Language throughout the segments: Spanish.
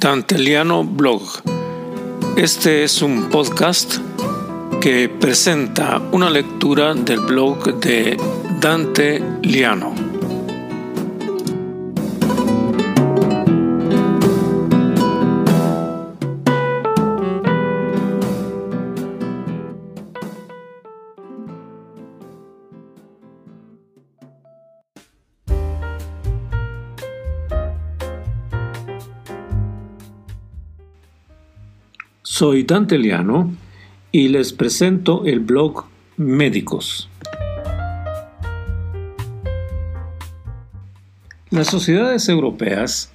Danteliano Blog. Este es un podcast que presenta una lectura del blog de Dante Liano. Soy Dante Liano y les presento el blog Médicos. Las sociedades europeas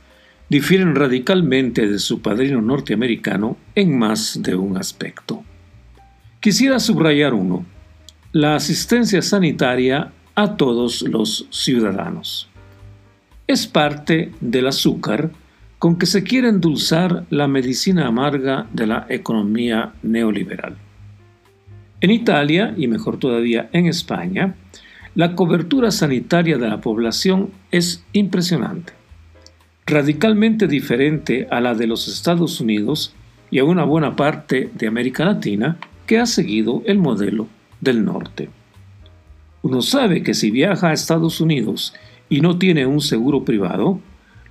difieren radicalmente de su padrino norteamericano en más de un aspecto. Quisiera subrayar uno, la asistencia sanitaria a todos los ciudadanos. Es parte del azúcar con que se quiere endulzar la medicina amarga de la economía neoliberal. En Italia, y mejor todavía en España, la cobertura sanitaria de la población es impresionante, radicalmente diferente a la de los Estados Unidos y a una buena parte de América Latina que ha seguido el modelo del norte. Uno sabe que si viaja a Estados Unidos y no tiene un seguro privado,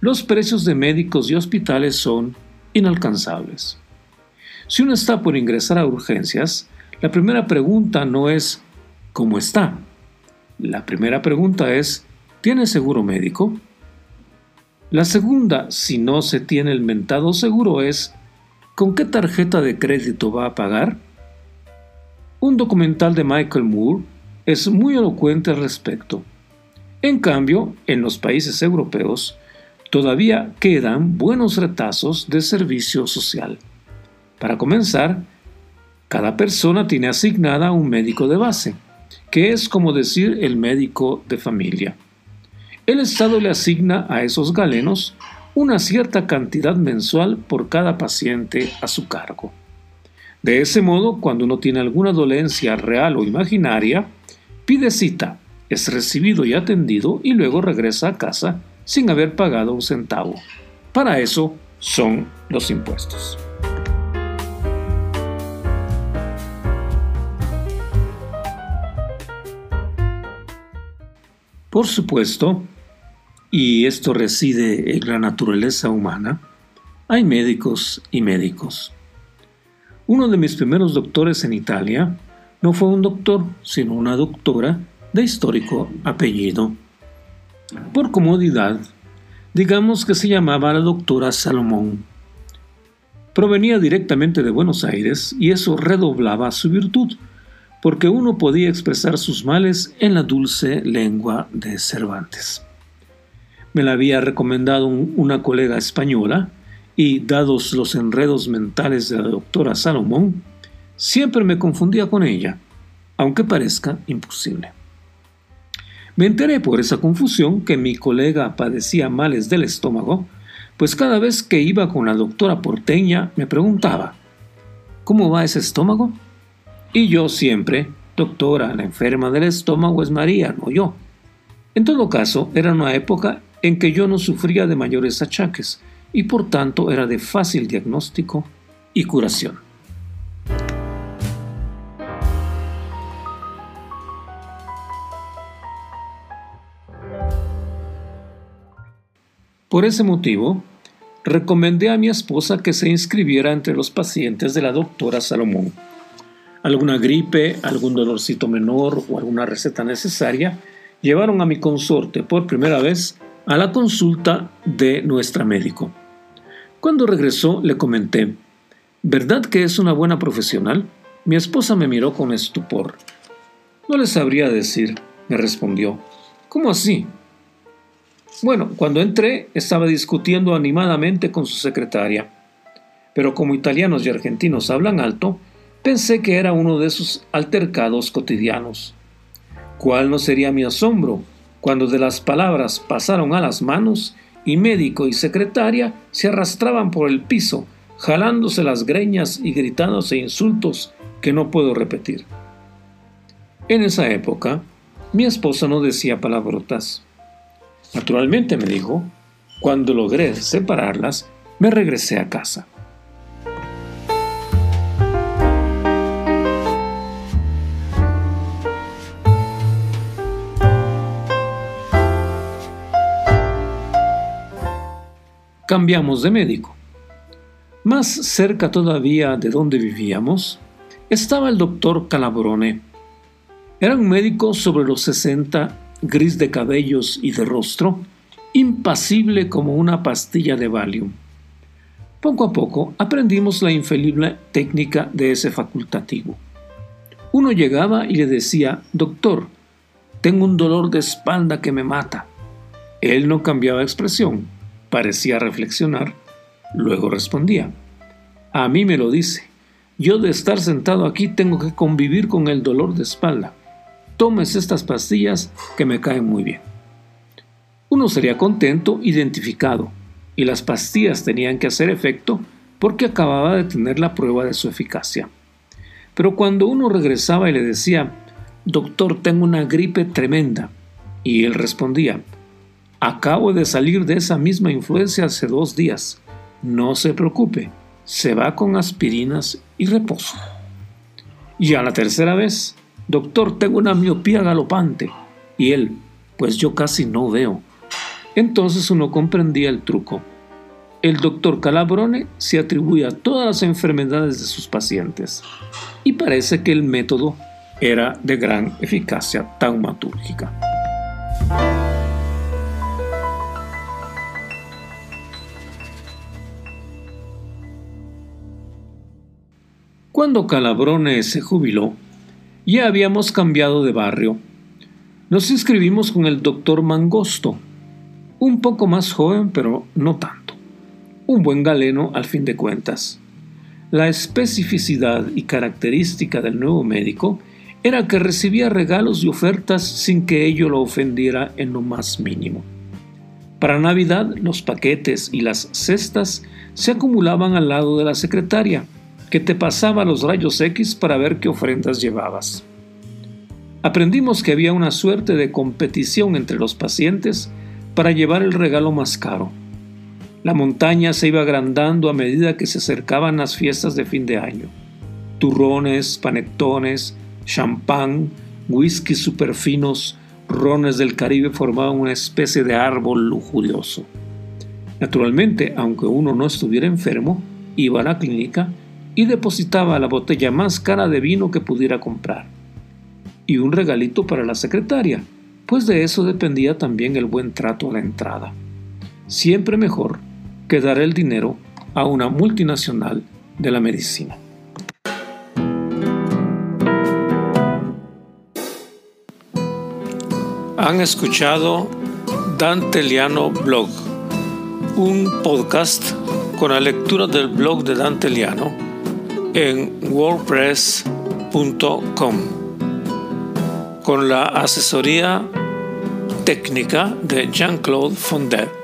los precios de médicos y hospitales son inalcanzables. Si uno está por ingresar a urgencias, la primera pregunta no es ¿cómo está? La primera pregunta es ¿tiene seguro médico? La segunda, si no se tiene el mentado seguro, es ¿con qué tarjeta de crédito va a pagar? Un documental de Michael Moore es muy elocuente al respecto. En cambio, en los países europeos, todavía quedan buenos retazos de servicio social. Para comenzar, cada persona tiene asignada un médico de base, que es como decir el médico de familia. El Estado le asigna a esos galenos una cierta cantidad mensual por cada paciente a su cargo. De ese modo, cuando uno tiene alguna dolencia real o imaginaria, pide cita, es recibido y atendido y luego regresa a casa sin haber pagado un centavo. Para eso son los impuestos. Por supuesto, y esto reside en la naturaleza humana, hay médicos y médicos. Uno de mis primeros doctores en Italia no fue un doctor, sino una doctora de histórico apellido por comodidad, digamos que se llamaba la doctora Salomón. Provenía directamente de Buenos Aires y eso redoblaba su virtud, porque uno podía expresar sus males en la dulce lengua de Cervantes. Me la había recomendado una colega española y, dados los enredos mentales de la doctora Salomón, siempre me confundía con ella, aunque parezca imposible. Me enteré por esa confusión que mi colega padecía males del estómago, pues cada vez que iba con la doctora porteña me preguntaba, ¿cómo va ese estómago? Y yo siempre, doctora, la enferma del estómago es María, no yo. En todo caso, era una época en que yo no sufría de mayores achaques y por tanto era de fácil diagnóstico y curación. Por ese motivo, recomendé a mi esposa que se inscribiera entre los pacientes de la doctora Salomón. Alguna gripe, algún dolorcito menor o alguna receta necesaria llevaron a mi consorte por primera vez a la consulta de nuestra médico. Cuando regresó le comenté, ¿verdad que es una buena profesional? Mi esposa me miró con estupor. No le sabría decir, me respondió. ¿Cómo así? Bueno, cuando entré estaba discutiendo animadamente con su secretaria, pero como italianos y argentinos hablan alto, pensé que era uno de sus altercados cotidianos. ¿Cuál no sería mi asombro cuando de las palabras pasaron a las manos y médico y secretaria se arrastraban por el piso, jalándose las greñas y gritándose insultos que no puedo repetir? En esa época, mi esposa no decía palabrotas Naturalmente, me dijo, cuando logré separarlas, Me regresé a casa. Cambiamos de médico. Más cerca todavía de donde vivíamos, estaba el doctor Calabrone. Era un médico sobre los 60, gris de cabellos y de rostro, impasible como una pastilla de Valium. Poco a poco aprendimos la infalible técnica de ese facultativo. Uno llegaba y le decía, Doctor, tengo un dolor de espalda que me mata. Él no cambiaba expresión, parecía reflexionar, luego respondía, A mí me lo dice, yo de estar sentado aquí tengo que convivir con el dolor de espalda. Tomes estas pastillas que me caen muy bien. Uno sería contento, identificado, y las pastillas tenían que hacer efecto porque acababa de tener la prueba de su eficacia. Pero cuando uno regresaba y le decía, Doctor, tengo una gripe tremenda, y él respondía, Acabo de salir de esa misma influencia hace dos días. No se preocupe, se va con aspirinas y reposo. Y a la tercera vez, doctor, tengo una miopía galopante. Y él, pues yo casi no veo. Entonces uno comprendía el truco. El doctor Calabrone se atribuye a todas las enfermedades de sus pacientes. Y parece que el método era de gran eficacia taumatúrgica. Cuando Calabrone se jubiló, ya habíamos cambiado de barrio. Nos inscribimos con el doctor Mangosto, un poco más joven, pero no tanto. Un buen galeno al fin de cuentas. La especificidad y característica del nuevo médico era que recibía regalos y ofertas sin que ello lo ofendiera en lo más mínimo. Para Navidad los paquetes y las cestas se acumulaban al lado de la secretaria, que te pasaba los rayos X para ver qué ofrendas llevabas. Aprendimos que había una suerte de competición entre los pacientes para llevar el regalo más caro. La montaña se iba agrandando a medida que se acercaban las fiestas de fin de año. Turrones, panetones, champán, whisky superfinos, rones del Caribe formaban una especie de árbol lujurioso. Naturalmente, aunque uno no estuviera enfermo, iba a la clínica y depositaba la botella más cara de vino que pudiera comprar. Y un regalito para la secretaria, pues de eso dependía también el buen trato a la entrada. Siempre mejor que dar el dinero a una multinacional de la medicina. Han escuchado Dante Liano Blog, un podcast con la lectura del blog de Dante Liano en wordpress.com con la asesoría técnica de Jean-Claude Fondet.